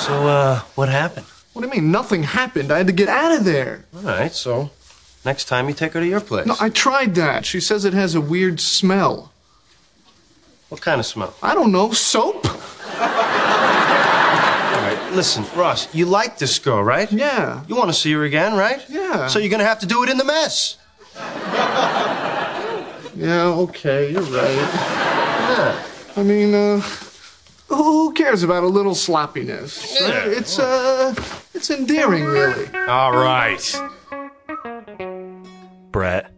So, uh, what happened? What do you mean? Nothing happened. I had to get out of there. All right, so next time you take her to your place. No, I tried that. She says it has a weird smell. What kind of smell? I don't know. Soap? All right, listen, Ross, you like this girl, right? Yeah. You want to see her again, right? Yeah. So you're gonna have to do it in the mess. Yeah, okay, you're right. Yeah. I mean, uh, who cares about a little sloppiness? right? Yeah. It's, uh, it's endearing, really. All right. Brett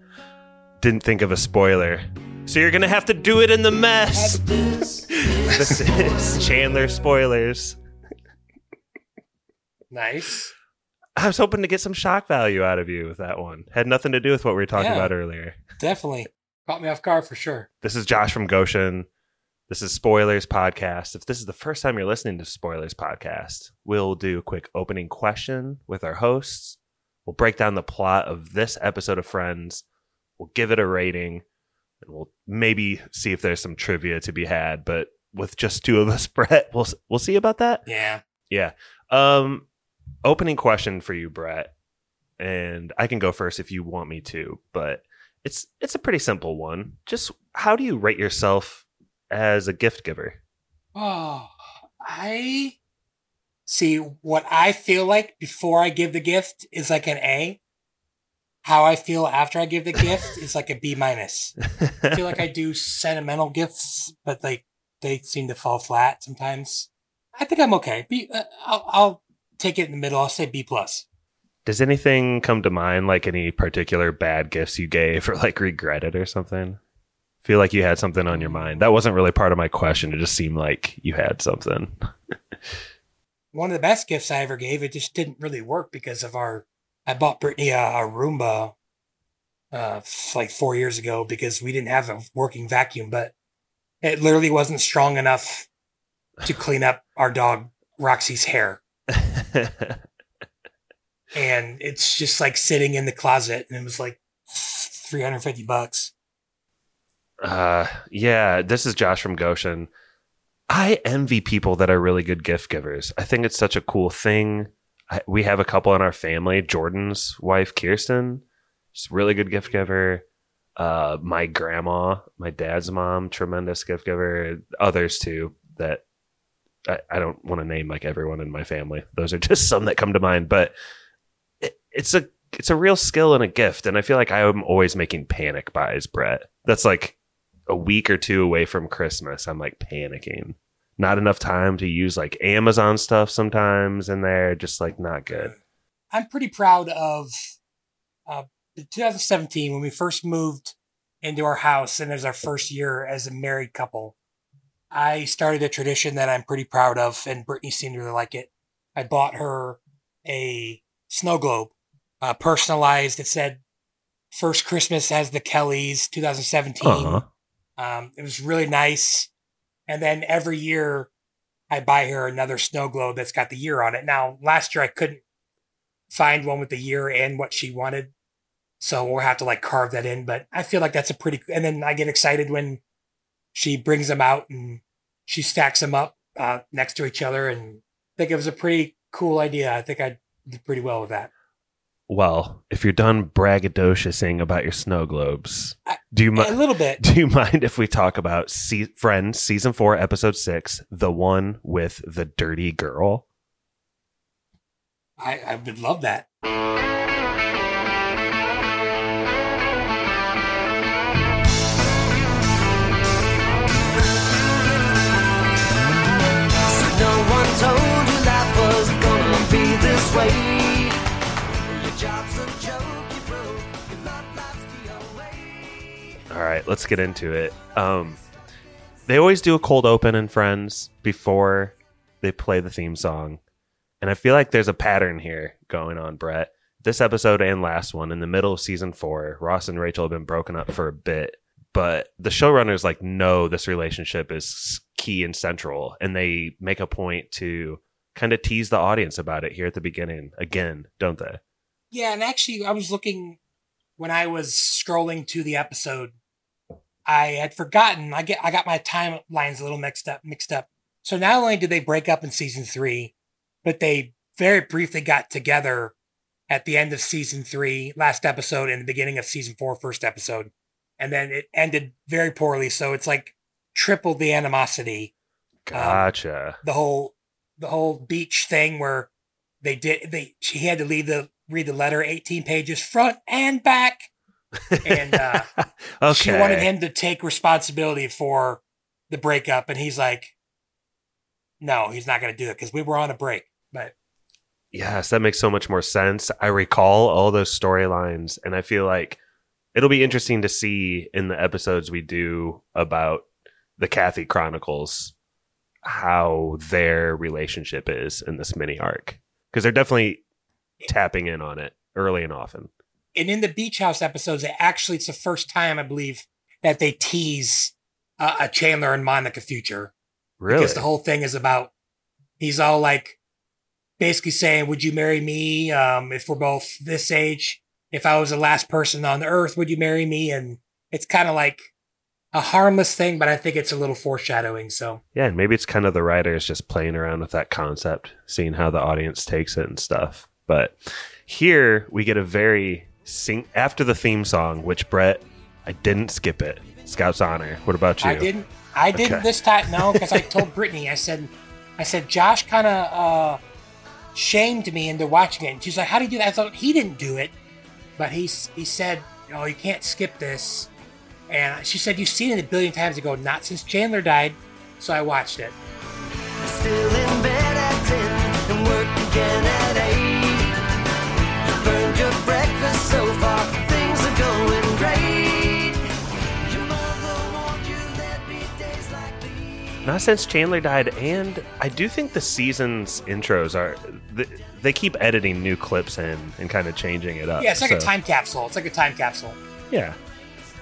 didn't think of a spoiler. So you're gonna have to do it in the mess. this is Chandler spoilers. Nice. I was hoping to get some shock value out of you with that one. Had nothing to do with what we were talking Yeah. about earlier. Definitely. Caught me off guard for sure. This is Josh from Goshen. This is Spoilers Podcast. If this is the first time you're listening to Spoilers Podcast, we'll do a quick opening question with our hosts. We'll break down the plot of this episode of Friends. We'll give it a rating, and we'll maybe see if there's some trivia to be had. But with just two of us, Brett, we'll we'll see about that. Yeah. Yeah. Um, opening question for you, Brett, and I can go first if you want me to, but it's it's a pretty simple one. Just how do you rate yourself as a gift giver? Oh, I see what I feel like before I give the gift is like an A. How I feel after I give the gift is like a B minus. I feel like I do sentimental gifts, but like they seem to fall flat sometimes. I think I'm okay. B, uh, I'll, I'll take it in the middle. I'll say B plus. Does anything come to mind, like any particular bad gifts you gave or like regretted or something? Feel like you had something on your mind. That wasn't really part of my question. It just seemed like you had something. One of the best gifts I ever gave. It just didn't really work because of our. I bought Brittany a, a Roomba, uh, like four years ago because we didn't have a working vacuum, but it literally wasn't strong enough to clean up our dog Roxy's hair, and it's just like sitting in the closet, and it was like three hundred fifty bucks. Uh, yeah, this is Josh from Goshen. I envy people that are really good gift givers. I think it's such a cool thing. I, we have a couple in our family. Jordan's wife, Kirsten, she's a really good gift giver. Uh, my grandma, my dad's mom, tremendous gift giver. Others too that I, I don't want to name like everyone in my family. Those are just some that come to mind. But it, it's a it's a real skill and a gift, and I feel like I am always making panic buys, Brett. That's like a week or two away from Christmas, I'm like panicking. Not enough time to use like Amazon stuff sometimes in there, just like not good. I'm pretty proud of uh, 2017 when we first moved into our house and it was our first year as a married couple. I started a tradition that I'm pretty proud of, and Brittany seemed to really like it. I bought her a snow globe, uh, personalized. It said "First Christmas as the Kellys, 2017." Uh-huh. Um, it was really nice. And then every year I buy her another snow globe that's got the year on it. Now, last year I couldn't find one with the year and what she wanted. So we'll have to like carve that in. But I feel like that's a pretty, and then I get excited when she brings them out and she stacks them up uh, next to each other. And I think it was a pretty cool idea. I think I did pretty well with that. Well, if you're done braggadociousing about your snow globes, I- do you A little bit. Do you mind if we talk about se- Friends season four, episode six, the one with the dirty girl? I, I would love that. Right, let's get into it. Um, they always do a cold open in Friends before they play the theme song, and I feel like there's a pattern here going on, Brett. This episode and last one, in the middle of season four, Ross and Rachel have been broken up for a bit, but the showrunners like know this relationship is key and central, and they make a point to kind of tease the audience about it here at the beginning again, don't they? Yeah, and actually, I was looking when I was scrolling to the episode. I had forgotten. I get I got my timelines a little mixed up. Mixed up. So not only did they break up in season three, but they very briefly got together at the end of season three, last episode, and the beginning of season four, first episode. And then it ended very poorly. So it's like tripled the animosity. Um, gotcha. The whole the whole beach thing where they did they she had to leave the read the letter 18 pages front and back. And uh okay. she wanted him to take responsibility for the breakup, and he's like, "No, he's not going to do it because we were on a break." But Yes, that makes so much more sense. I recall all those storylines, and I feel like it'll be interesting to see in the episodes we do about the Kathy Chronicles how their relationship is in this mini arc because they're definitely tapping in on it early and often. And in the beach house episodes, it actually it's the first time I believe that they tease uh, a Chandler and Monica future Really? because the whole thing is about he's all like basically saying, "Would you marry me um, if we're both this age? If I was the last person on the earth, would you marry me?" And it's kind of like a harmless thing, but I think it's a little foreshadowing. So yeah, and maybe it's kind of the writers just playing around with that concept, seeing how the audience takes it and stuff. But here we get a very sing after the theme song, which Brett, I didn't skip it. Scout's honor. What about you? I didn't. I didn't Okay. this time. No, because I told Brittany. I said, I said Josh kind of uh, shamed me into watching it. And she's like, "How do you do that?" I thought he didn't do it, but he he said, "Oh, you can't skip this." And she said, "You've seen it a billion times." ago. "Not since Chandler died." So I watched it. Not since Chandler died, and I do think the season's intros are th- they keep editing new clips in and kind of changing it up. Yeah, it's like a time capsule. It's like a time capsule. Yeah,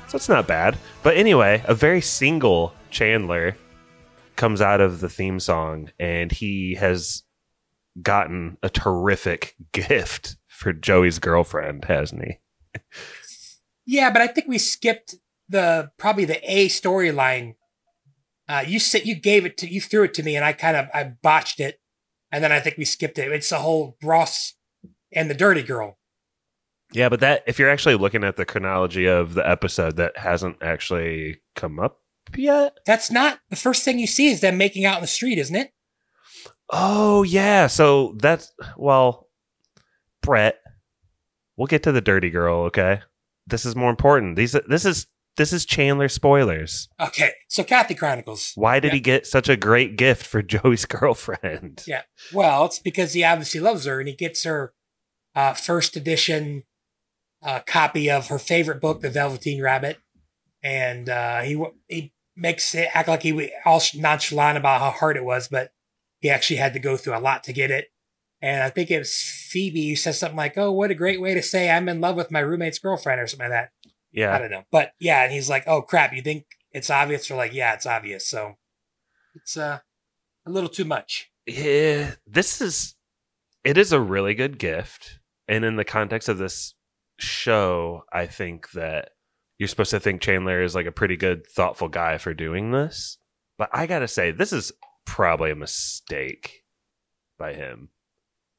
so it's not bad. But anyway, a very single Chandler comes out of the theme song, and he has gotten a terrific gift for Joey's girlfriend, hasn't he? Yeah, but I think we skipped the probably the A storyline. Uh, you said you gave it to you threw it to me, and I kind of I botched it, and then I think we skipped it. It's the whole Ross and the dirty girl. Yeah, but that if you're actually looking at the chronology of the episode, that hasn't actually come up yet. That's not the first thing you see is them making out in the street, isn't it? Oh yeah, so that's well, Brett. We'll get to the dirty girl, okay? This is more important. These this is this is Chandler spoilers. Okay, so Kathy Chronicles. Why did Yeah. he get such a great gift for Joey's girlfriend? Yeah. Well, it's because he obviously loves her, and he gets her uh, first edition uh, copy of her favorite book, The Velveteen Rabbit, and uh, he he makes it act like he was all nonchalant about how hard it was, but he actually had to go through a lot to get it. And I think it was Phoebe who says something like, "Oh, what a great way to say I'm in love with my roommate's girlfriend" or something like that. I don't know, but yeah, and he's like, "Oh crap, you think it's obvious?" Or like, "Yeah, it's obvious." So it's uh, a little too much. yeah. This is it is a really good gift, and in the context of this show, I think that you're supposed to think Chandler is like a pretty good, thoughtful guy for doing this. But I gotta say, this is probably a mistake by him.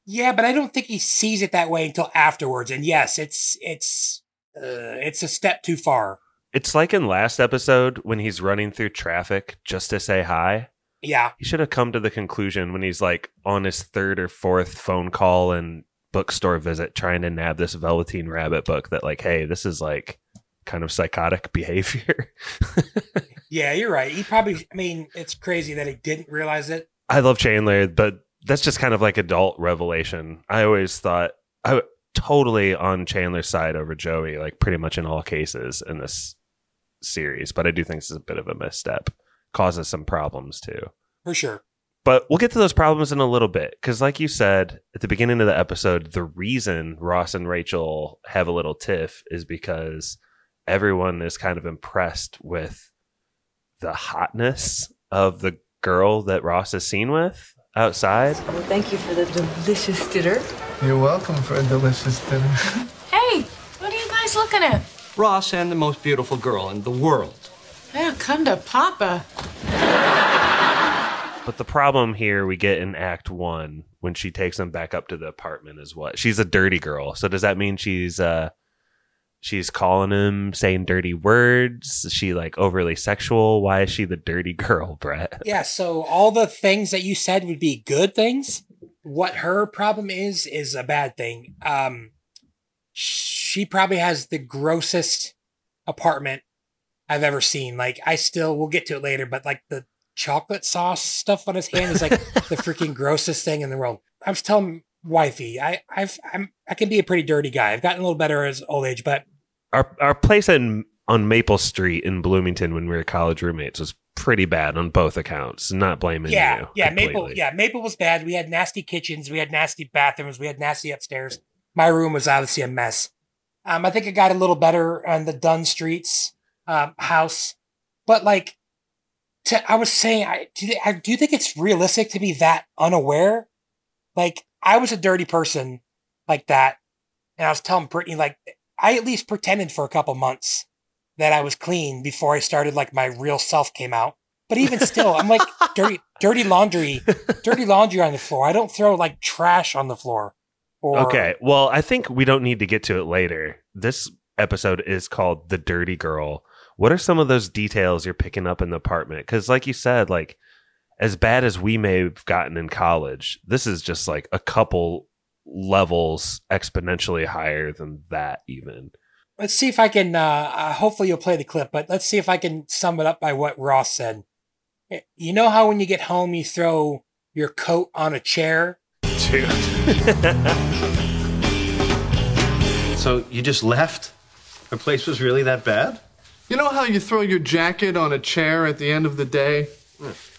Yeah, but I don't think he sees it that way until afterwards. And yes, it's it's uh, it's a step too far. It's like in last episode when he's running through traffic just to say hi. Yeah, He should have come to the conclusion when he's like on his third or fourth phone call and bookstore visit trying to nab this Velveteen Rabbit book that, like, hey, this is like kind of psychotic behavior. yeah, you're right. He probably. I mean, it's crazy that he didn't realize it. I love Chandler, but that's just kind of like adult revelation. I always thought I totally on Chandler's side over Joey, like pretty much in all cases in this series. But I do think this is a bit of a misstep, causes some problems too. For sure. But we'll get to those problems in a little bit. Because, like you said at the beginning of the episode, the reason Ross and Rachel have a little tiff is because everyone is kind of impressed with the hotness of the girl that Ross is seen with outside. Well, thank you for the delicious dinner. You're welcome for a delicious dinner. Hey, what are you guys looking at? Ross and the most beautiful girl in the world. Yeah, come to Papa. But the problem here we get in Act One when she takes him back up to the apartment is what? She's a dirty girl. So does that mean she's uh she's calling him saying dirty words? Is she like overly sexual? Why is she the dirty girl, Brett? Yeah, so all the things that you said would be good things. What her problem is is a bad thing. Um she probably has the grossest apartment I've ever seen. Like I still we'll get to it later, but like the chocolate sauce stuff on his hand is like the freaking grossest thing in the world. I was telling wifey, I I've I'm I can be a pretty dirty guy. I've gotten a little better as old age, but Our our place in on Maple Street in Bloomington when we were college roommates was pretty bad on both accounts. Not blaming yeah, you. yeah, Maple, yeah, Maple was bad. We had nasty kitchens, we had nasty bathrooms, we had nasty upstairs. My room was obviously a mess. Um, I think it got a little better on the Dunn Streets um, house, but like, to, I was saying, I do, I do you think it's realistic to be that unaware? Like, I was a dirty person like that, and I was telling Brittany like I at least pretended for a couple months that I was clean before I started like my real self came out. But even still, I'm like dirty, dirty laundry, dirty laundry on the floor. I don't throw like trash on the floor. Or, Okay. Well, I think we don't need to get to it later. This episode is called The Dirty Girl. What are some of those details you're picking up in the apartment? Because, like you said, like as bad as we may have gotten in college, this is just like a couple levels exponentially higher than that, even. Let's see if I can. Uh, uh, hopefully, you'll play the clip, but let's see if I can sum it up by what Ross said. Eh, You know how when you get home, you throw your coat on a chair? Dude. So you just left? the place was really that bad? You know how you throw your jacket on a chair at the end of the day?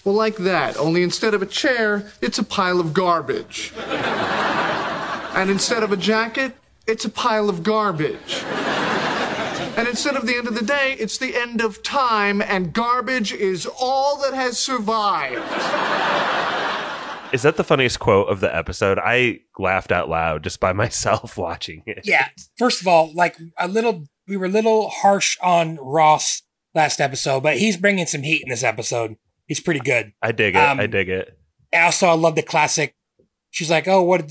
Well, like that, only instead of a chair, it's a pile of garbage. and instead of a jacket, it's a pile of garbage. And instead of the end of the day, it's the end of time, and garbage is all that has survived. Is that the funniest quote of the episode? I laughed out loud just by myself watching it. Yeah. First of all, like a little, we were a little harsh on Ross last episode, but he's bringing some heat in this episode. He's pretty good. I dig it. Um, I dig it. And also, I love the classic. She's like, "Oh, what?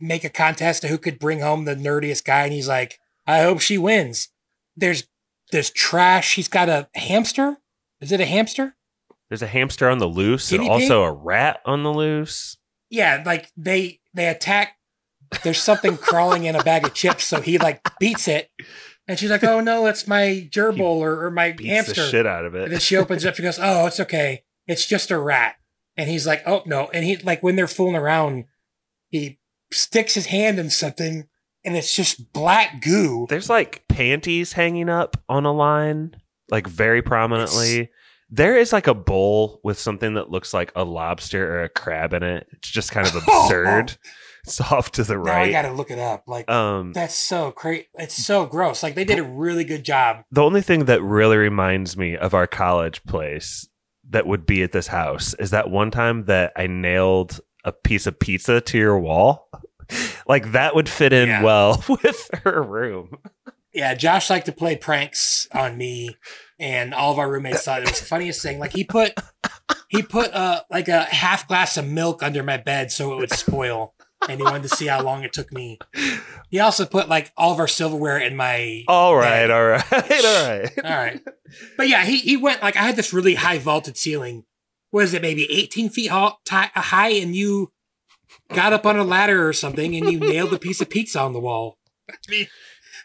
Make a contest of who could bring home the nerdiest guy," and he's like, "I hope she wins." There's there's trash. He's got a hamster. Is it a hamster? There's a hamster on the loose and Guinea also a rat on the loose. Yeah, like they they attack. There's something crawling in a bag of chips, so he like beats it, and she's like, "Oh no, it's my gerbil or, or my hamster." the shit out of it. And then she opens up. She goes, "Oh, it's okay. It's just a rat." And he's like, "Oh no!" And he like when they're fooling around, he sticks his hand in something, and it's just black goo. There's like panties hanging up on a line, like very prominently. There is like a bowl with something that looks like a lobster or a crab in it. It's just kind of absurd. it's off to the Now I gotta look it up. Like Um, that's so crazy. It's so gross. Like they did a really good job. the only thing that really reminds me of our college place that would be at this house is that one time that I nailed a piece of pizza to your wall. like that would fit in Yeah. well with her room. Yeah, Josh liked to play pranks on me, and all of our roommates thought it was the funniest thing. Like he put he put uh like a half glass of milk under my bed so it would spoil, and he wanted to see how long it took me. He also put like all of our silverware in my. All right, bed. all right, all right. All right, but yeah, he he went like I had this really high vaulted ceiling. What is it? Maybe eighteen feet high, and you got up on a ladder or something, and you nailed a piece of pizza on the wall. I mean,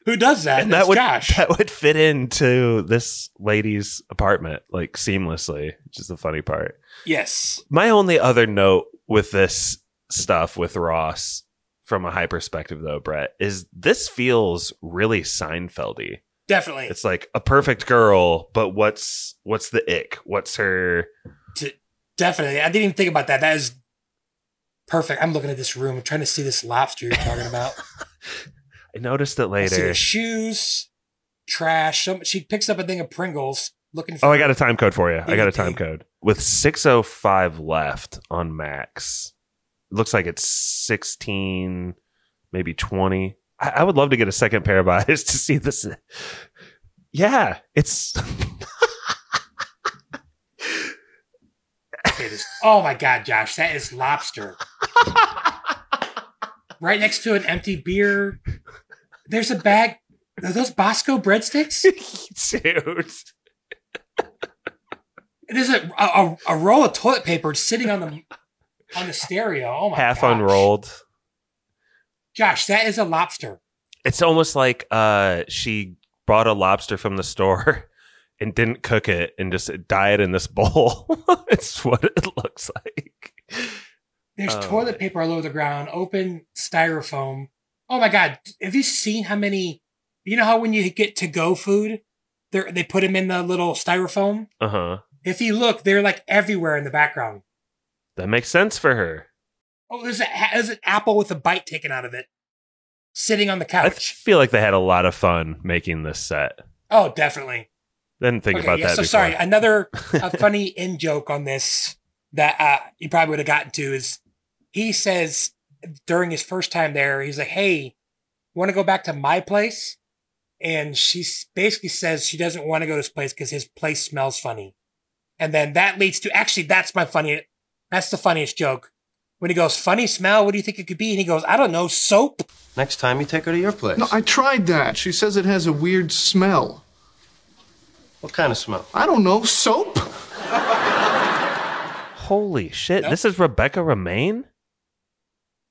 who does that? and That's that would Josh. that would fit into this lady's apartment like seamlessly, which is the funny part. yes. My only other note with this stuff with Ross from a high perspective though, Brett, is this feels really Seinfeldy. Definitely. It's like a perfect girl, but what's what's the ick? What's her Definitely. I didn't even think about that. That is perfect. I'm looking at this room. I'm trying to see this lobster you're talking about. I noticed it later. shoes, trash. Some, she picks up a thing of Pringles looking for Oh, I got a time code for you. I got a time code. With 605 left on Max, looks like it's 16, maybe 20. I, I would love to get a second pair of eyes to see this. Yeah, it's This. Oh my God, Josh, that is lobster. right next to an empty beer. There's a bag. Are those Bosco breadsticks? Dude. There's a, a a roll of toilet paper sitting on the on the stereo. Oh my Half gosh. unrolled. Josh, that is a lobster. It's almost like uh she brought a lobster from the store and didn't cook it and just died in this bowl. it's what it looks like. There's Oh, toilet paper all over the ground, open styrofoam. Oh my god, have you seen how many you know how when you get to go food, they they put them in the little styrofoam? Uh-huh. If you look, they're like everywhere in the background. That makes sense for her. Oh, there's, a, there's an apple with a bite taken out of it, sitting on the couch. I feel like they had a lot of fun making this set. oh, definitely. Didn't think okay, about yeah, that so before. sorry. Another a funny in joke on this that uh, you probably would have gotten to is he says during his first time there, he's like, "Hey, want to go back to my place?" And she basically says she doesn't want to go to his place because his place smells funny. And then that leads to actually that's my funny. That's the funniest joke. When he goes, "Funny smell? What do you think it could be?" And he goes, "I don't know, soap." Next time you take her to your place. No, I tried that. She says it has a weird smell. What kind of smell? I don't know, soap? Holy shit. Nope. This is Rebecca Romijn?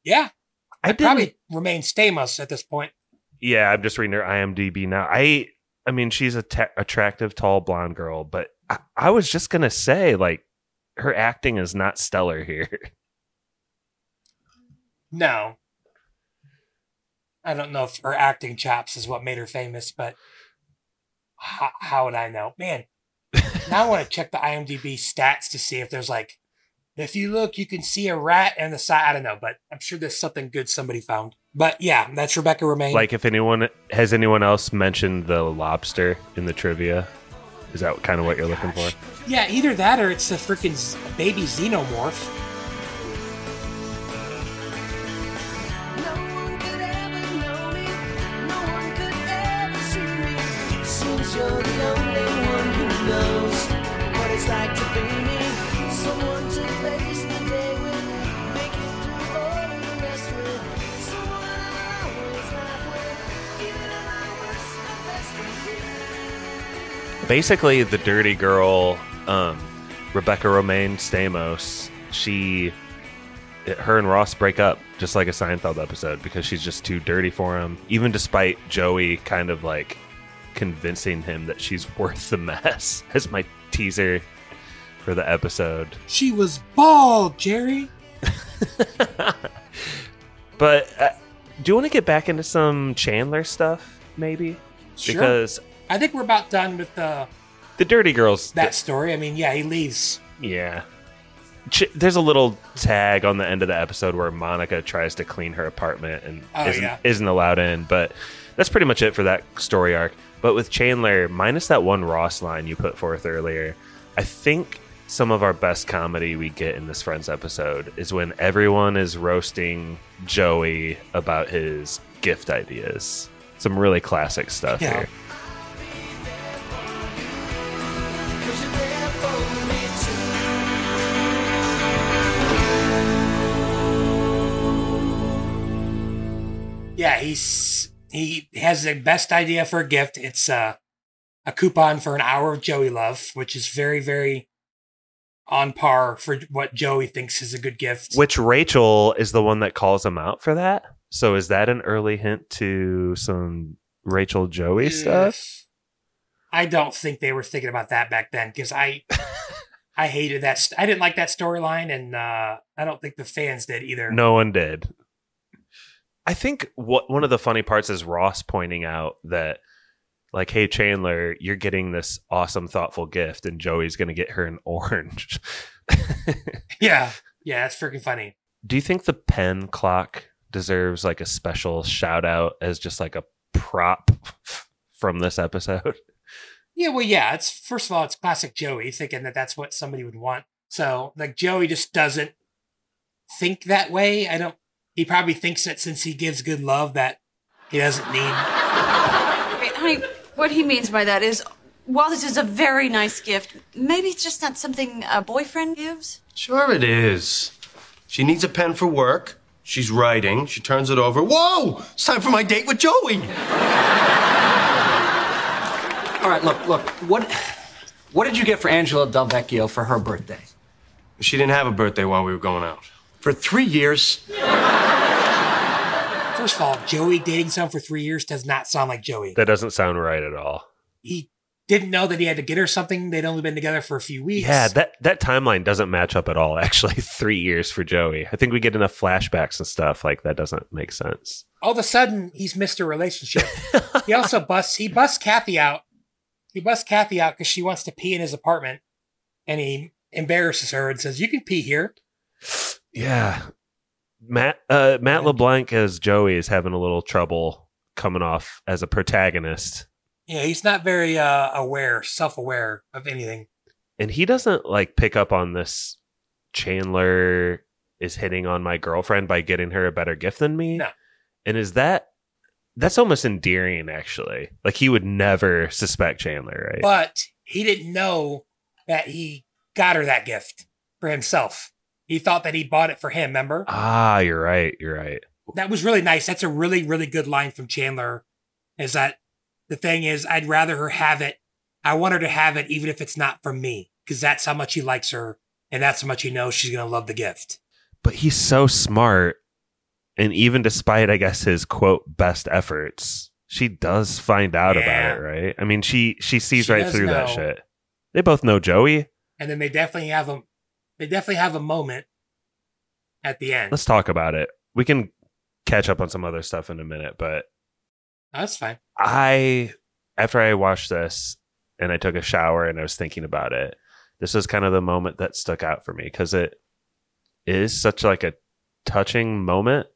Yeah, I I didn't probably Romijn Stamos at this point. Yeah, I'm just reading her IMDb now. I I mean, she's a te- attractive, tall, blonde girl, but I, I was just gonna say, like, her acting is not stellar here. No. I don't know if her acting chops is what made her famous, but how, how would I know? Man, now I want to check the IMDb stats to see if there's like, if you look, you can see a rat and the side. I don't know, but I'm sure there's something good somebody found. But yeah, that's Rebecca Romijn. like, if anyone has anyone else mentioned the lobster in the trivia, is that kind of what you're looking for? yeah, either that or it's a freaking baby xenomorph. Basically, the dirty girl, um, Rebecca Romijn Stamos, she, her and Ross break up just like a Seinfeld episode because she's just too dirty for him. Even despite Joey kind of like convincing him that she's worth the mess as my teaser for the episode. She was bald, Jerry. But uh, do you want to get back into some Chandler stuff, maybe? Sure. Because I think we're about done with the the dirty girls. that story. I mean, yeah, he leaves. Yeah. Ch- There's a little tag on the end of the episode where Monica tries to clean her apartment and Oh, isn't, yeah. isn't allowed in, but that's pretty much it for that story arc. But with Chandler, minus that one Ross line you put forth earlier, I think some of our best comedy we get in this Friends episode is when everyone is roasting Joey about his gift ideas. Some really classic stuff Yeah. here. Yeah, he's he has the best idea for a gift. It's uh, a coupon for an hour of Joey love, which is very very on par for what Joey thinks is a good gift. Which Rachel is the one that calls him out for that. So is that an early hint to some Rachel Joey stuff? I don't think they were thinking about that back then because I I hated that. St- I didn't like that storyline, and uh, I don't think the fans did either. No one did. I think what one of the funny parts is Ross pointing out that like, hey Chandler, you're getting this awesome, thoughtful gift, and Joey's gonna get her an orange. Yeah, yeah, that's freaking funny. Do you think the pen clock deserves like a special shout out as just like a prop from this episode? Yeah, well, yeah. It's first of all, it's classic Joey thinking that that's what somebody would want. So, like, Joey just doesn't think that way. I don't. He probably thinks that since he gives good love, that he doesn't need. Wait, honey, what he means by that is, while this is a very nice gift, maybe it's just not something a boyfriend gives. Sure it is. She needs a pen for work. She's writing. She turns it over. Whoa! It's time for my date with Joey. All right, look, look. What what did you get for Angela Del Vecchio for her birthday? She didn't have a birthday while we were going out. For three years? First of all, Joey dating someone for three years does not sound like Joey. That doesn't sound right at all. He didn't know that he had to get her something. They'd only been together for a few weeks. Yeah, that that timeline doesn't match up at all. Actually, three years for Joey. I think we get enough flashbacks and stuff like that doesn't make sense. all of a sudden he's missed a relationship. he also busts he busts Kathy out. He busts Kathy out because she wants to pee in his apartment, and he embarrasses her and says, "You can pee here." Yeah, Matt uh, Matt LeBlanc as Joey is having a little trouble coming off as a protagonist, Yeah, he's not very uh, aware, self-aware of anything. and he doesn't like pick up on this. Chandler is hitting on my girlfriend by getting her a better gift than me. No. And is that that's almost endearing actually. Like he would never suspect Chandler, right? But he didn't know that he got her that gift for himself. He thought that he bought it for him. Remember? ah, you're right. You're right. that was really nice. That's a really, really good line from Chandler. Is that the thing is, I'd rather her have it. I want her to have it, even if it's not from me, because that's how much he likes her, and that's how much he knows she's gonna love the gift. But he's so smart. And even despite, I guess, his quote best efforts, she does find out Yeah. about it, right? I mean, she she sees She right through that shit. They both know Joey. And then they definitely have a, they definitely have a moment at the end. Let's talk about it. We can catch up on some other stuff in a minute, but That's fine. I after I watched this and I took a shower and I was thinking about it, this was kind of the moment that stuck out for me because it is such like a touching moment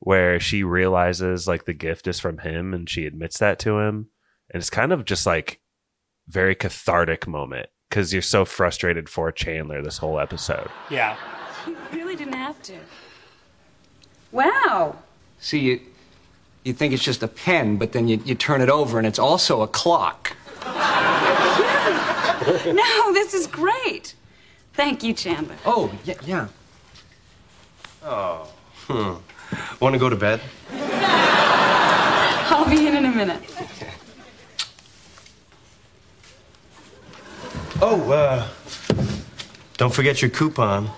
where she realizes like the gift is from him and she admits that to him. And it's kind of just like very cathartic moment because you're so frustrated for Chandler this whole episode. Yeah. You really didn't have to. Wow. See, you, you think it's just a pen, but then you, you turn it over and it's also a clock. No, this is great. Thank you, Chandler. Oh, yeah, yeah. Oh. Hmm. Want to go to bed? I'll be in in a minute. Oh, uh, don't forget your coupon.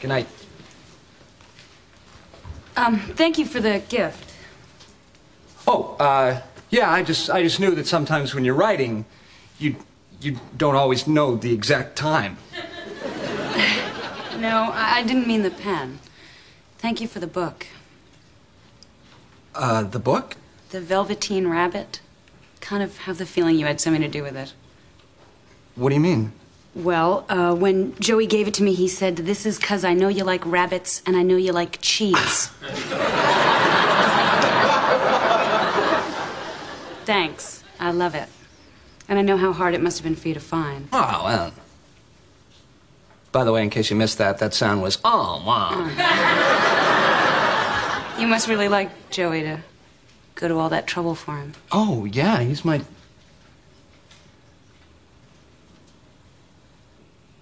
Good night. Um, thank you for the gift. Oh, uh, yeah, I just I just knew that sometimes when you're writing, you you don't always know the exact time. No, I, I didn't mean the pen. Thank you for the book. Uh, the book? The Velveteen Rabbit. Kind of have the feeling you had something to do with it. What do you mean? Well, uh, when Joey gave it to me, he said, This is because I know you like rabbits and I know you like cheese. Thanks. I love it. And I know how hard it must have been for you to find. Oh, well. By the way, in case you missed that, that sound was oh wow. You must really like Joey to go to all that trouble for him. Oh yeah, he's my.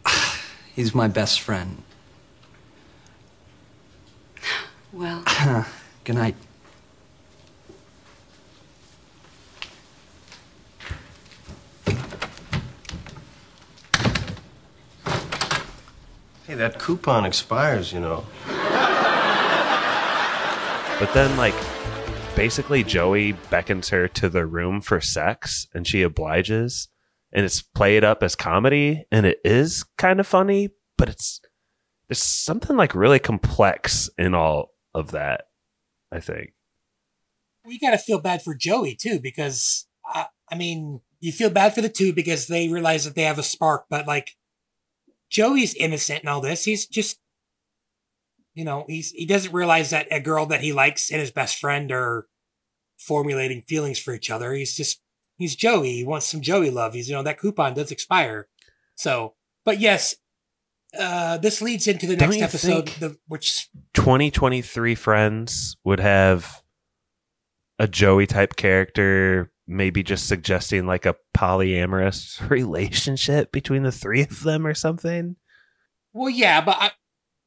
He's my best friend. Well, Good night. Hey, that coupon expires, you know. But then, like, basically, Joey beckons her to the room for sex and she obliges. And it's played up as comedy and it is kind of funny, but it's there's something like really complex in all of that, I think. we got to feel bad for Joey too, because I, I mean, you feel bad for the two because they realize that they have a spark, but like Joey's innocent in all this. He's just, you know, he's he doesn't realize that a girl that he likes and his best friend are formulating feelings for each other. He's just he's Joey. He wants some Joey love. He's you know that coupon does expire, so. But yes, uh, this leads into the next episode, the, which 2023 friends would have a Joey type character maybe just suggesting like a polyamorous relationship between the three of them or something. Well, yeah, but I,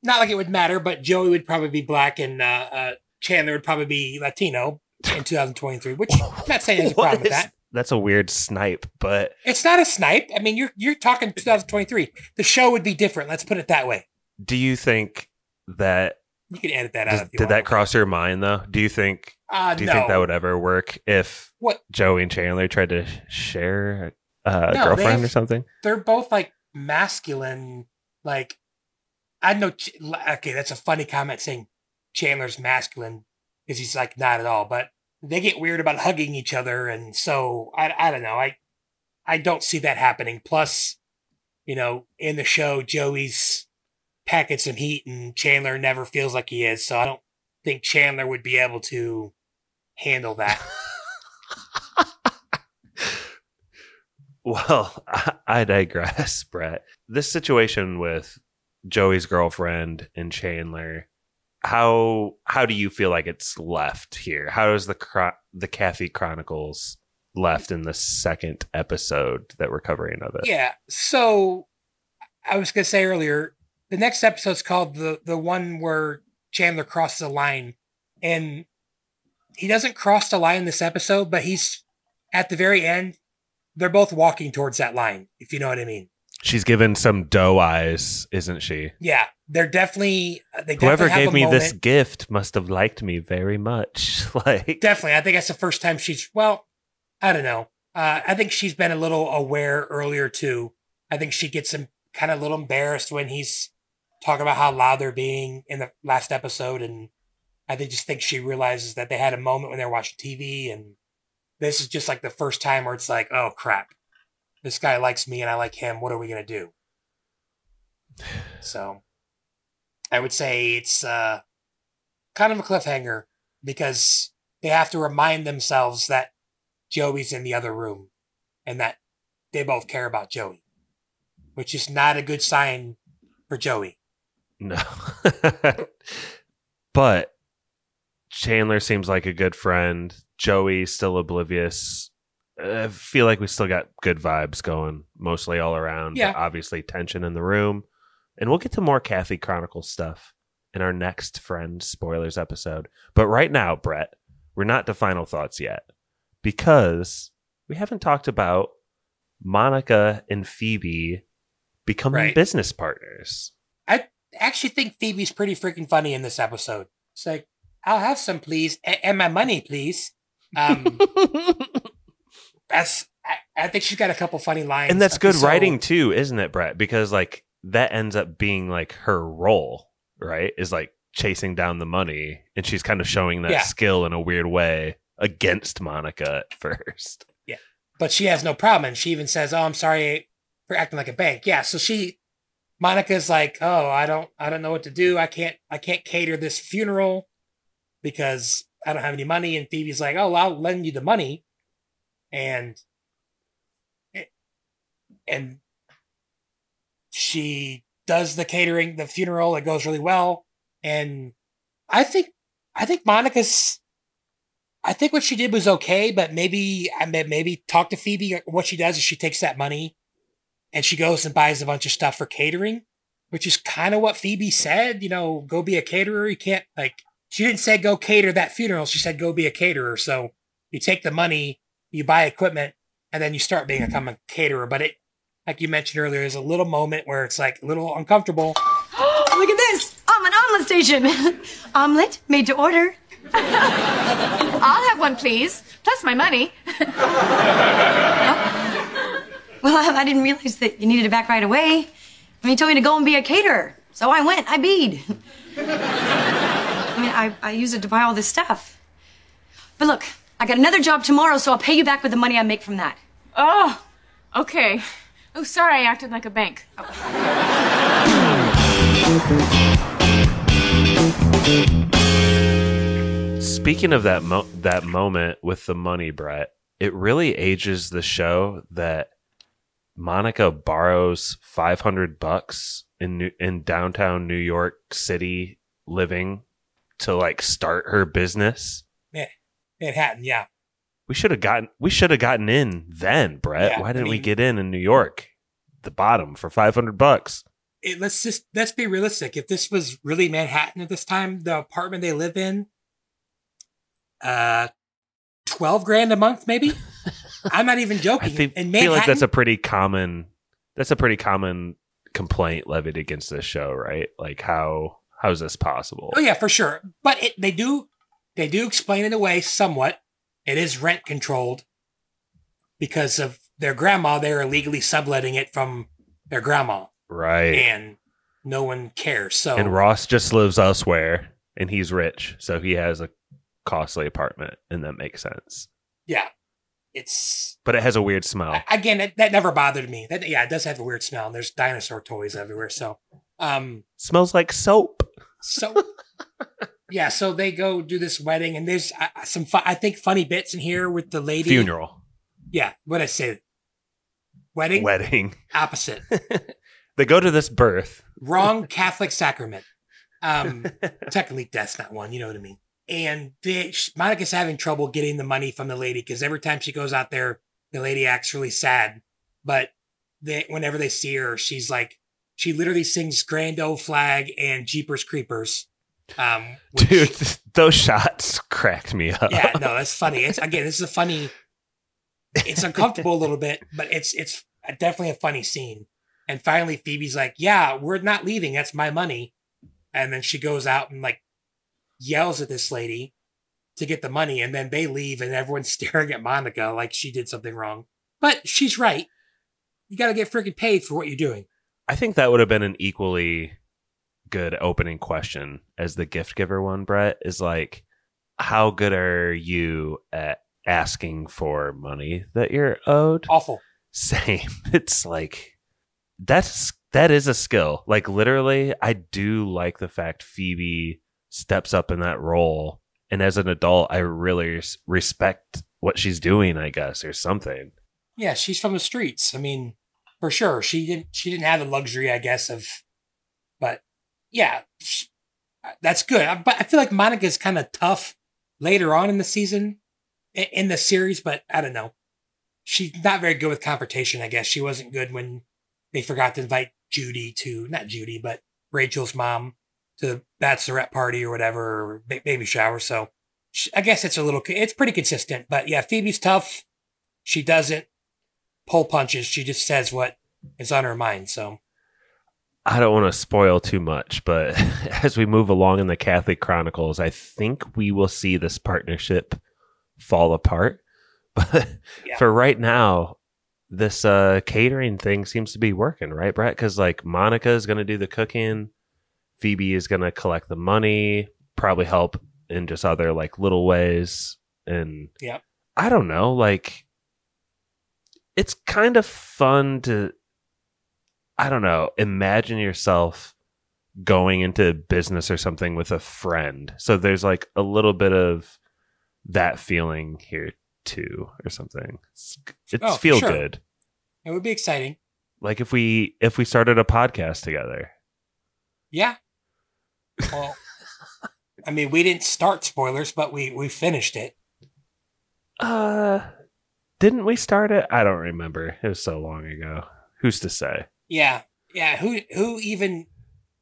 not like it would matter. But Joey would probably be black, and uh, uh, Chandler would probably be Latino in 2023. Which I'm not saying there's a problem with that. That's a weird snipe, but It's not a snipe. I mean, you're you're talking 2023. The show would be different. Let's put it that way. do you think that You can edit that out. does- did want. that cross your mind though? Do you think Uh, do you think that would ever work if What? Joey and Chandler tried to share a uh, No, girlfriend have- or something? they're both like masculine. Like I know. Okay, that's a funny comment saying Chandler's masculine because he's like not at all. But they get weird about hugging each other, and so I I don't know. I I don't see that happening. Plus, you know, in the show, Joey's packing some heat, and Chandler never feels like he is. So I don't think Chandler would be able to handle that. Well, I, I digress, Brett. This situation with Joey's girlfriend and Chandler, how how do you feel like it's left here? How is the Chro- the Kathy Chronicles left in the second episode that we're covering of it? Yeah. So I was gonna say earlier, the next episode's called the the one where Chandler crosses the line, and he doesn't cross the line this episode, but he's at the very end. They're both walking towards that line, if you know what I mean. She's given some doe eyes, isn't she? Yeah, they're definitely uh, they Whoever definitely gave me moment. this gift must have liked me very much. like Definitely, I think that's the first time she's. Well, I don't know. Uh, I think she's been a little aware earlier too. I think she gets him kind of a little embarrassed when he's talking about how loud they're being in the last episode, and I think just think she realizes that they had a moment when they were watching TV, and this is just like the first time where it's like, oh crap, this guy likes me and I like him. What are we gonna do? So, I would say it's uh, kind of a cliffhanger because they have to remind themselves that Joey's in the other room and that they both care about Joey, which is not a good sign for Joey. No. but Chandler seems like a good friend. Joey's still oblivious. I feel like we still got good vibes going mostly all around. Yeah. Obviously, tension in the room. And we'll get to more Kathy Chronicles stuff in our next Friend Spoilers episode. But right now, Brett, we're not to final thoughts yet because we haven't talked about Monica and Phoebe becoming Right. business partners. I actually think Phoebe's pretty freaking funny in this episode. It's like, I'll have some, please, and my money, please. Um, that's. I, I think she's got a couple funny lines, and that's good so- writing too isn't it brett because like that ends up being like her role right is like chasing down the money and she's kind of showing that Yeah. skill in a weird way against monica at first Yeah, but she has no problem. And she even says, "Oh, I'm sorry for acting like a bank." Yeah, so she, Monica's like, "Oh, I don't, I don't know what to do. I can't, I can't cater this funeral because I don't have any money." And Phoebe's like, "Oh, well, I'll lend you the money," and and she does the catering, the funeral. It goes really well, and I think, I think Monica's I think what she did was okay, but maybe I may maybe talk to Phoebe. What she does is she takes that money and she goes and buys a bunch of stuff for catering, which is kind of what Phoebe said. You know, go be a caterer. You can't like she didn't say go cater that funeral. She said go be a caterer. So you take the money, you buy equipment, and then you start being a, mm-hmm. a caterer. But it, like you mentioned earlier, is a little moment where it's like a little uncomfortable. Look at this! I'm an omelet station. omelet made to order. I'll have one, please. Plus my money. Oh. Well, I, I didn't realize that you needed it back right away. I mean, he told me to go and be a caterer. So I went. I bead. I mean, I, I use it to buy all this stuff. But look, I got another job tomorrow, so I'll pay you back with the money I make from that. Oh, okay. Oh, sorry, I acted like a bank. speaking of that mo- that moment with the money brett it really ages the show that monica borrows 500 bucks in New- in downtown new york city living to like start her business Yeah, Manhattan, yeah. We should have gotten we should have gotten in then, Brett. Yeah, Why didn't we mean- get in in New York? The bottom for 500 bucks. It, let's just let's be realistic. If this was really Manhattan at this time, the apartment they live in, uh, twelve grand a month, maybe. I'm not even I joking. think, in feel like that's a pretty common that's a pretty common complaint levied against this show, right? Like how how is this possible? Oh yeah, for sure. But it, they do they do explain it away somewhat. It is rent controlled because of their grandma. They're illegally subletting it from their grandma, Right. and no one cares. So and Ross just lives elsewhere and he's rich, so he has a costly apartment and that makes sense. yeah, it's But it has a weird smell. again that, that never bothered me. That yeah, it does have a weird smell. And there's dinosaur toys everywhere. So um, Smells like soap. So, yeah, so they go do this wedding, and there's uh, some, fu- I think, funny bits in here with the lady. Funeral. Yeah, what I say? Wedding. Wedding. Opposite. They go to this birth. Wrong Catholic sacrament. Um, technically, that's not one. You know what I mean? And they, Monica's having trouble getting the money from the lady because every time she goes out there, the lady acts really sad. But they, whenever they see her, she's like, she literally sings "Grand Old Flag" and "Jeepers Creepers." Um, which- Dude, those shots cracked me up. yeah, no, that's funny. It's again, this is a funny. It's uncomfortable a little bit, but it's it's definitely a funny scene. And finally, Phoebe's like, "Yeah, we're not leaving. That's my money." And then she goes out and like yells at this lady to get the money, and then they leave, and everyone's staring at Monica like she did something wrong. But she's right. You got to get freaking paid for what you're doing. I think that would have been an equally good opening question as the gift giver one, Brett, is like, how good are you at asking for money that you're owed? Awful. Same. It's like that's that is a skill. Like literally, I do like the fact Phoebe steps up in that role. And as an adult, I really res- respect what she's doing, I guess, or something. Yeah, she's from the streets. I mean, for sure, she didn't. She didn't have the luxury, I guess, of. But yeah, that's good. I- But I feel like Monica's kind of tough later on in the season, in the series. But I don't know. She's not very good with confrontation. I guess she wasn't good when they forgot to invite Judy to not Judy, but Rachel's mom to the bachelorette party or whatever, or baby shower. So I guess it's a little. It's pretty consistent. But yeah, Phoebe's tough. She doesn't pull punches. She just says what is on her mind. So I don't want to spoil too much, but as we move along in the Catholic Chronicles, I think we will see this partnership fall apart. But Yeah. for right now, this uh, catering thing seems to be working, right, Brett? Because like Monica is going to do the cooking, Phoebe is going to collect the money, probably help in just other like little ways, and yeah, I don't know, like it's kind of fun to I don't know, imagine yourself going into business or something with a friend. So there's like a little bit of that feeling here too or something. It's, it's Oh, feel sure. good. it would be exciting. Like if we if we started a podcast together. Yeah. Well, I mean, we didn't start spoilers, but we we finished it. Uh didn't we start it? I don't remember. It was so long ago. Who's to say? Yeah, yeah. Who who even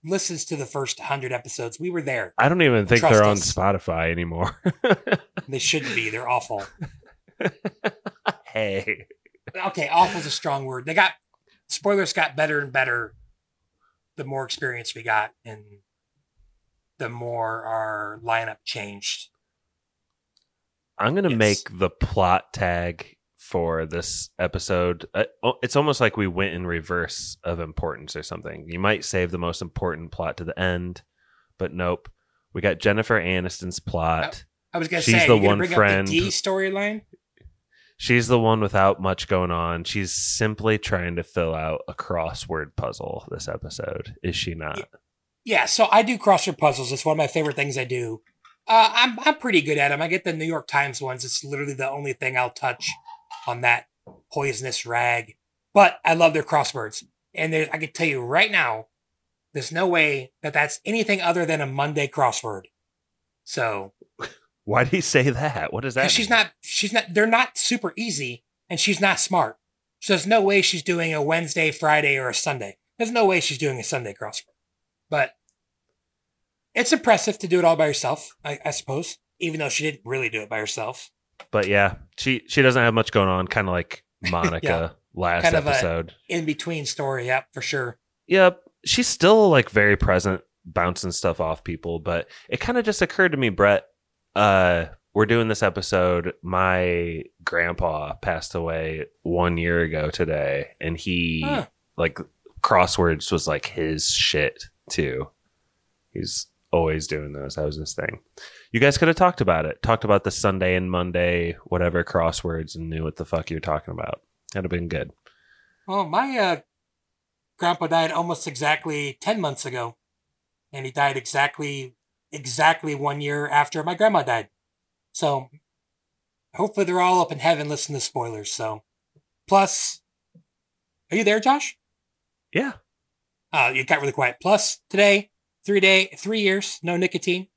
listens to the first hundred episodes? We were there. I don't even think Trust they're on. Spotify anymore. They shouldn't be. They're awful. hey. Okay, awful is a strong word. They got spoilers got better and better the more experience we got and the more our lineup changed. I'm gonna Yes. make the plot tag for this episode. Uh, it's almost like we went in reverse of importance or something. You might save the most important plot to the end, but nope. We got Jennifer Aniston's plot. I was gonna She's say the one friend. up the D storyline. She's the one without much going on. She's simply trying to fill out a crossword puzzle this episode. Is she not? Yeah, so I do crossword puzzles. It's one of my favorite things I do. Uh, I'm I'm pretty good at them. I get the New York Times ones. It's literally the only thing I'll touch on that poisonous rag. But I love their crosswords, and there, I can tell you right now, there's no way that that's anything other than a Monday crossword. So Why did he say that? What does that? She's not, she's not, they're not super easy and she's not smart. So there's no way she's doing a Wednesday, Friday, or a Sunday. There's no way she's doing a Sunday crossword. But it's impressive to do it all by herself, I, I suppose, even though she didn't really do it by herself. But yeah, she she doesn't have much going on. Kind of like Monica last kind episode. in between story, yep, for sure. Yep, she's still like very present, bouncing stuff off people. But it kind of just occurred to me, Brett. Uh, we're doing this episode. My grandpa passed away one year ago today, and he Huh. like crosswords was like his shit too. He's always doing those. That was his thing. You guys could have talked about it. Talked about the Sunday and Monday, whatever crosswords, and knew what the fuck you were talking about. That'd have been good. Well, my uh, grandpa died almost exactly 10 months ago. And he died exactly, exactly one year after my grandma died. So hopefully they're all up in heaven listening to spoilers. So, plus, are you there, Josh? Yeah. Uh, you got really quiet. Plus, today, three day, three years, no nicotine.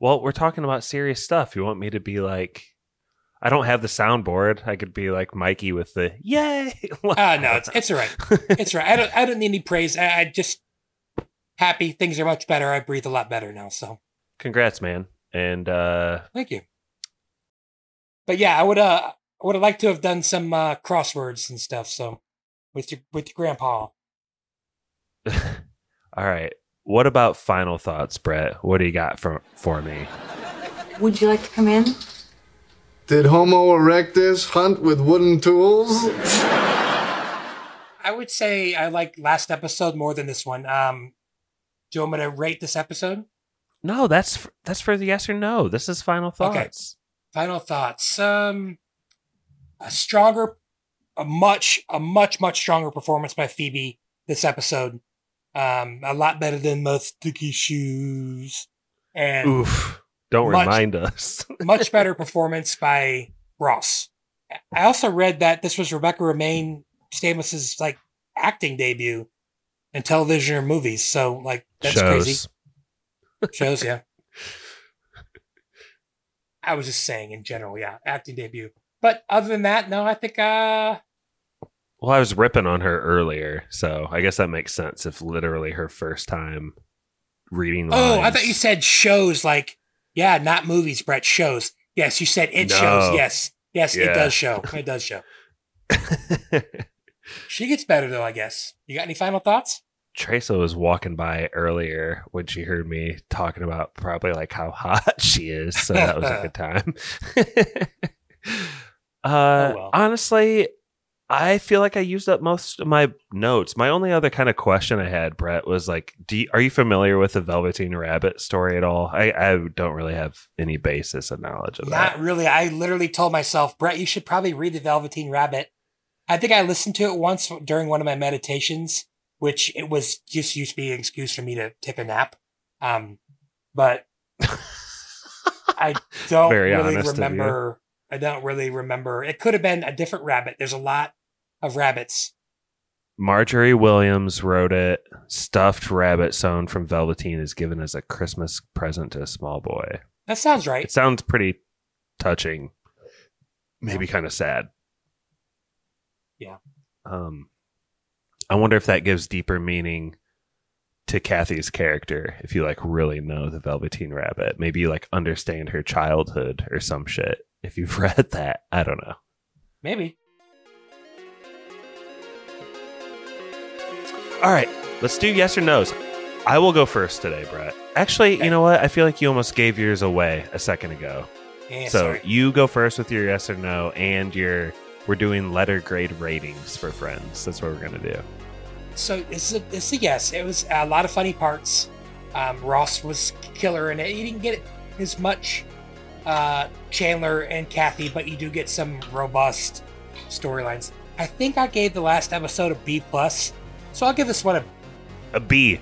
Well, we're talking about serious stuff. You want me to be like, I don't have the soundboard. I could be like Mikey with the yay. Ah, no, it's it's all right. It's all right. I don't I don't need any praise. I, I just happy things are much better. I breathe a lot better now. So Congrats, man. And uh thank you. But yeah, I would uh I would have liked to have done some uh, crosswords and stuff. So with your with your grandpa. all right. What about final thoughts, Brett? What do you got for for me? Would you like to come in? Did Homo erectus hunt with wooden tools? I would say I like last episode more than this one. Um, do you want me to rate this episode? No, that's f- that's for the yes or no. This is final thoughts. Okay. thoughts. Final thoughts. Um, a stronger, a much, a much, much stronger performance by Phoebe this episode. Um, a lot better than my sticky shoes. And Oof. Don't much- remind us. much better performance by Ross. I also read that this was Rebecca Romijn Stamos's like acting debut in television or movies. So like that's Shows. crazy. Shows, yeah. I was just saying in general, yeah, acting debut. But other than that, no, I think uh Well, I was ripping on her earlier, so I guess that makes sense if literally her first time reading Oh, I thought you said shows like yeah, not movies, Brett, shows. Yes, you said it No. shows. Yes. Yes, it does show. It does show. she gets better though, I guess. You got any final thoughts? Tresa was walking by earlier when she heard me talking about probably like how hot she is, so that was a good time. uh, well. Honestly, I feel like I used up most of my notes. My only other kind of question I had, Brett, was like, do you, are you familiar with the Velveteen Rabbit story at all? I, I don't really have any basis of knowledge of that. Not really. I literally told myself, Brett, you should probably read The Velveteen Rabbit. I think I listened to it once during one of my meditations, which it was just used to be an excuse for me to take a nap. Um, but I don't Very really honest of you. remember. I don't really remember. It could have been a different rabbit. There's a lot of rabbits. Margery Williams wrote it. Stuffed rabbit sewn from velveteen is given as a Christmas present to a small boy. That sounds right. It sounds pretty touching. Maybe kind of sad. Yeah. Um, I wonder if that gives deeper meaning to Kathy's character. If you like really know the Velveteen Rabbit, maybe you like understand her childhood or some shit. If you've read that, I don't know. Maybe. All right, let's do yes or no's. I will go first today, Brett. Actually, you know what? I feel like you almost gave yours away a second ago. Yeah, so sorry. you go first with your yes or no, and your we're doing letter grade ratings for friends. That's what we're gonna do. So it's a, it's a yes. It was a lot of funny parts. Um, Ross was killer in it. You didn't get as much uh, Chandler and Kathy, but you do get some robust storylines. I think I gave the last episode a B plus, so I'll give this one a A B.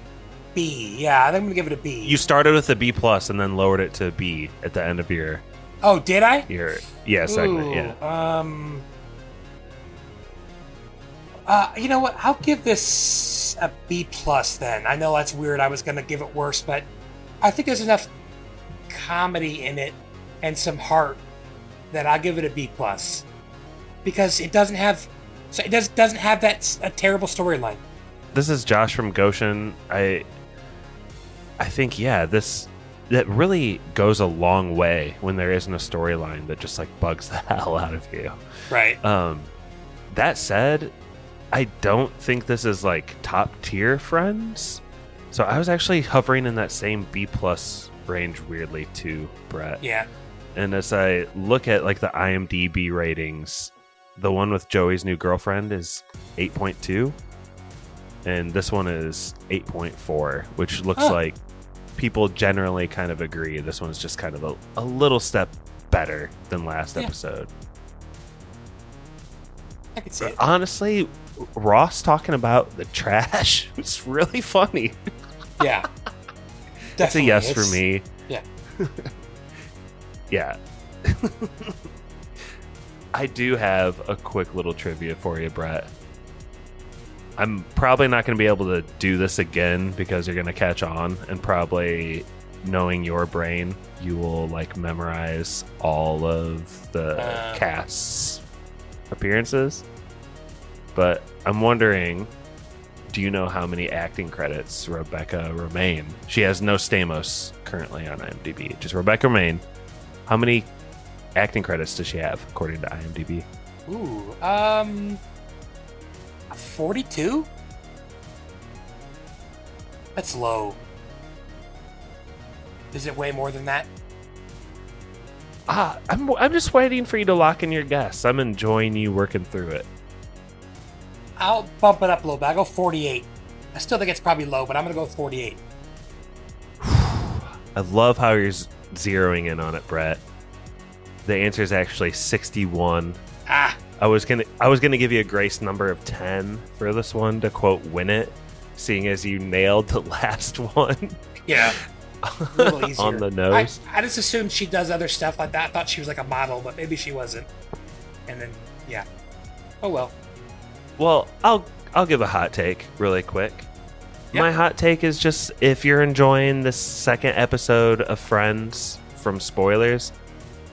B. Yeah, I think I'm gonna give it a B. You started with a B plus and then lowered it to B at the end of your oh, did I? your yeah segment. Ooh, Yeah. Um. Uh, you know what? I'll give this a B plus then. I know that's weird. I was gonna give it worse, but I think there's enough comedy in it and some heart that I'll give it a B plus because it doesn't have so it does doesn't have that a terrible storyline. This is Josh from Goshen. I I think yeah, this that really goes a long way when there isn't a storyline that just like bugs the hell out of you. Right. Um that said, I don't think this is like top tier friends. So I was actually hovering in that same B plus range weirdly too, Brett. Yeah. And as I look at like the IMDb ratings, the one with Joey's new girlfriend is 8.2 and this one is 8.4, which looks Oh. like people generally kind of agree this one's just kind of a, a little step better than last Yeah. episode. I can see it. Honestly, Ross talking about the trash was really funny. Yeah. That's a yes for me. Yeah. Yeah. I do have a quick little trivia for you, Brett. I'm probably not going to be able to do this again because you're going to catch on and probably knowing your brain, you will like memorize all of the Uh. cast's appearances. But I'm wondering, do you know how many acting credits Rebecca Romijn? She has no Stamos currently on IMDb, just Rebecca Romijn. How many acting credits does she have according to IMDb? Ooh, um, forty-two. That's low. Is it way more than that? Ah, I'm I'm just waiting for you to lock in your guess. I'm enjoying you working through it. I'll bump it up a little bit. I'll go forty-eight. I still think it's probably low, but I'm gonna go with forty-eight. I love how you're zeroing in on it, Brett. The answer is actually 61. Ah, I was gonna I was gonna give you a grace number of 10 for this one to quote win it, seeing as you nailed the last one yeah. A little easier. on the nose. I, I just assumed she does other stuff like that. I thought she was like a model, but maybe she wasn't. And then, yeah. Oh well. Well, I'll I'll give a hot take really quick. Yep. My hot take is just if you're enjoying this second episode of Friends from spoilers,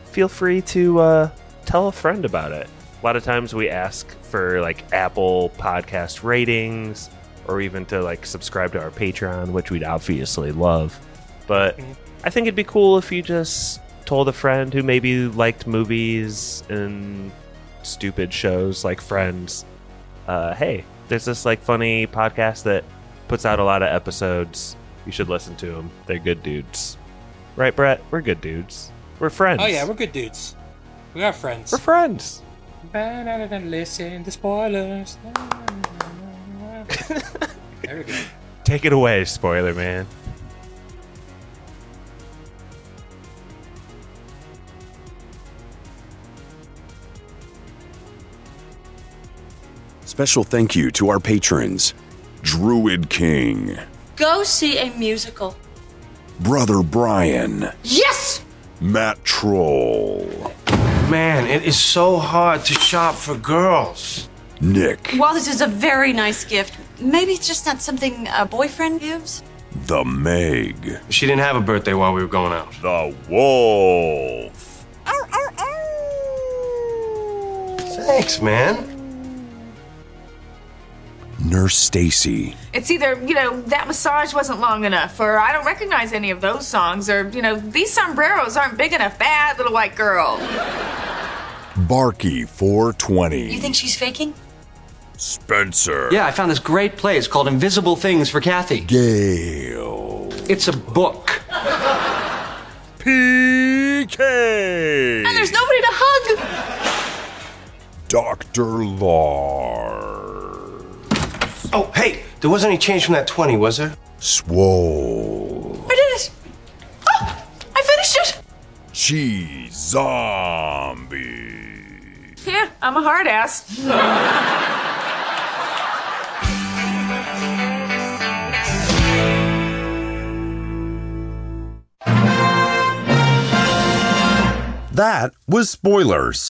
feel free to uh, tell a friend about it. A lot of times we ask for like Apple podcast ratings or even to like subscribe to our Patreon, which we'd obviously love. But Mhm. I think it'd be cool if you just told a friend who maybe liked movies and stupid shows like Friends uh, hey, there's this like funny podcast that puts out a lot of episodes. You should listen to them. They're good dudes, right, Brett? We're good dudes. We're friends. Oh yeah, we're good dudes. We are friends. we're friends. Listen to spoilers. there we go. Take it away, spoiler man. Special thank you to our patrons Druid King, Go see a musical. Brother Brian, Yes! Matt Troll, Man, it is so hard to shop for girls. Nick, While this is a very nice gift, maybe it's just not something a boyfriend gives. The Meg, She didn't have a birthday while we were going out. The Wolf, Thanks, man. Nurse Stacy, It's either, you know, that massage wasn't long enough, or I don't recognize any of those songs, or, you know, these sombreros aren't big enough. Bad little white girl. Barky 420, You think she's faking? Spencer, Yeah, I found this great place called Invisible Things for Kathy. Gale, It's a book. PK, And there's nobody to hug. Dr. Lars, Oh, hey, there wasn't any change from that 20, was there? Swole, I did it. Oh, I finished it. Cheese Zombie. Yeah, I'm a hard ass. That was spoilers.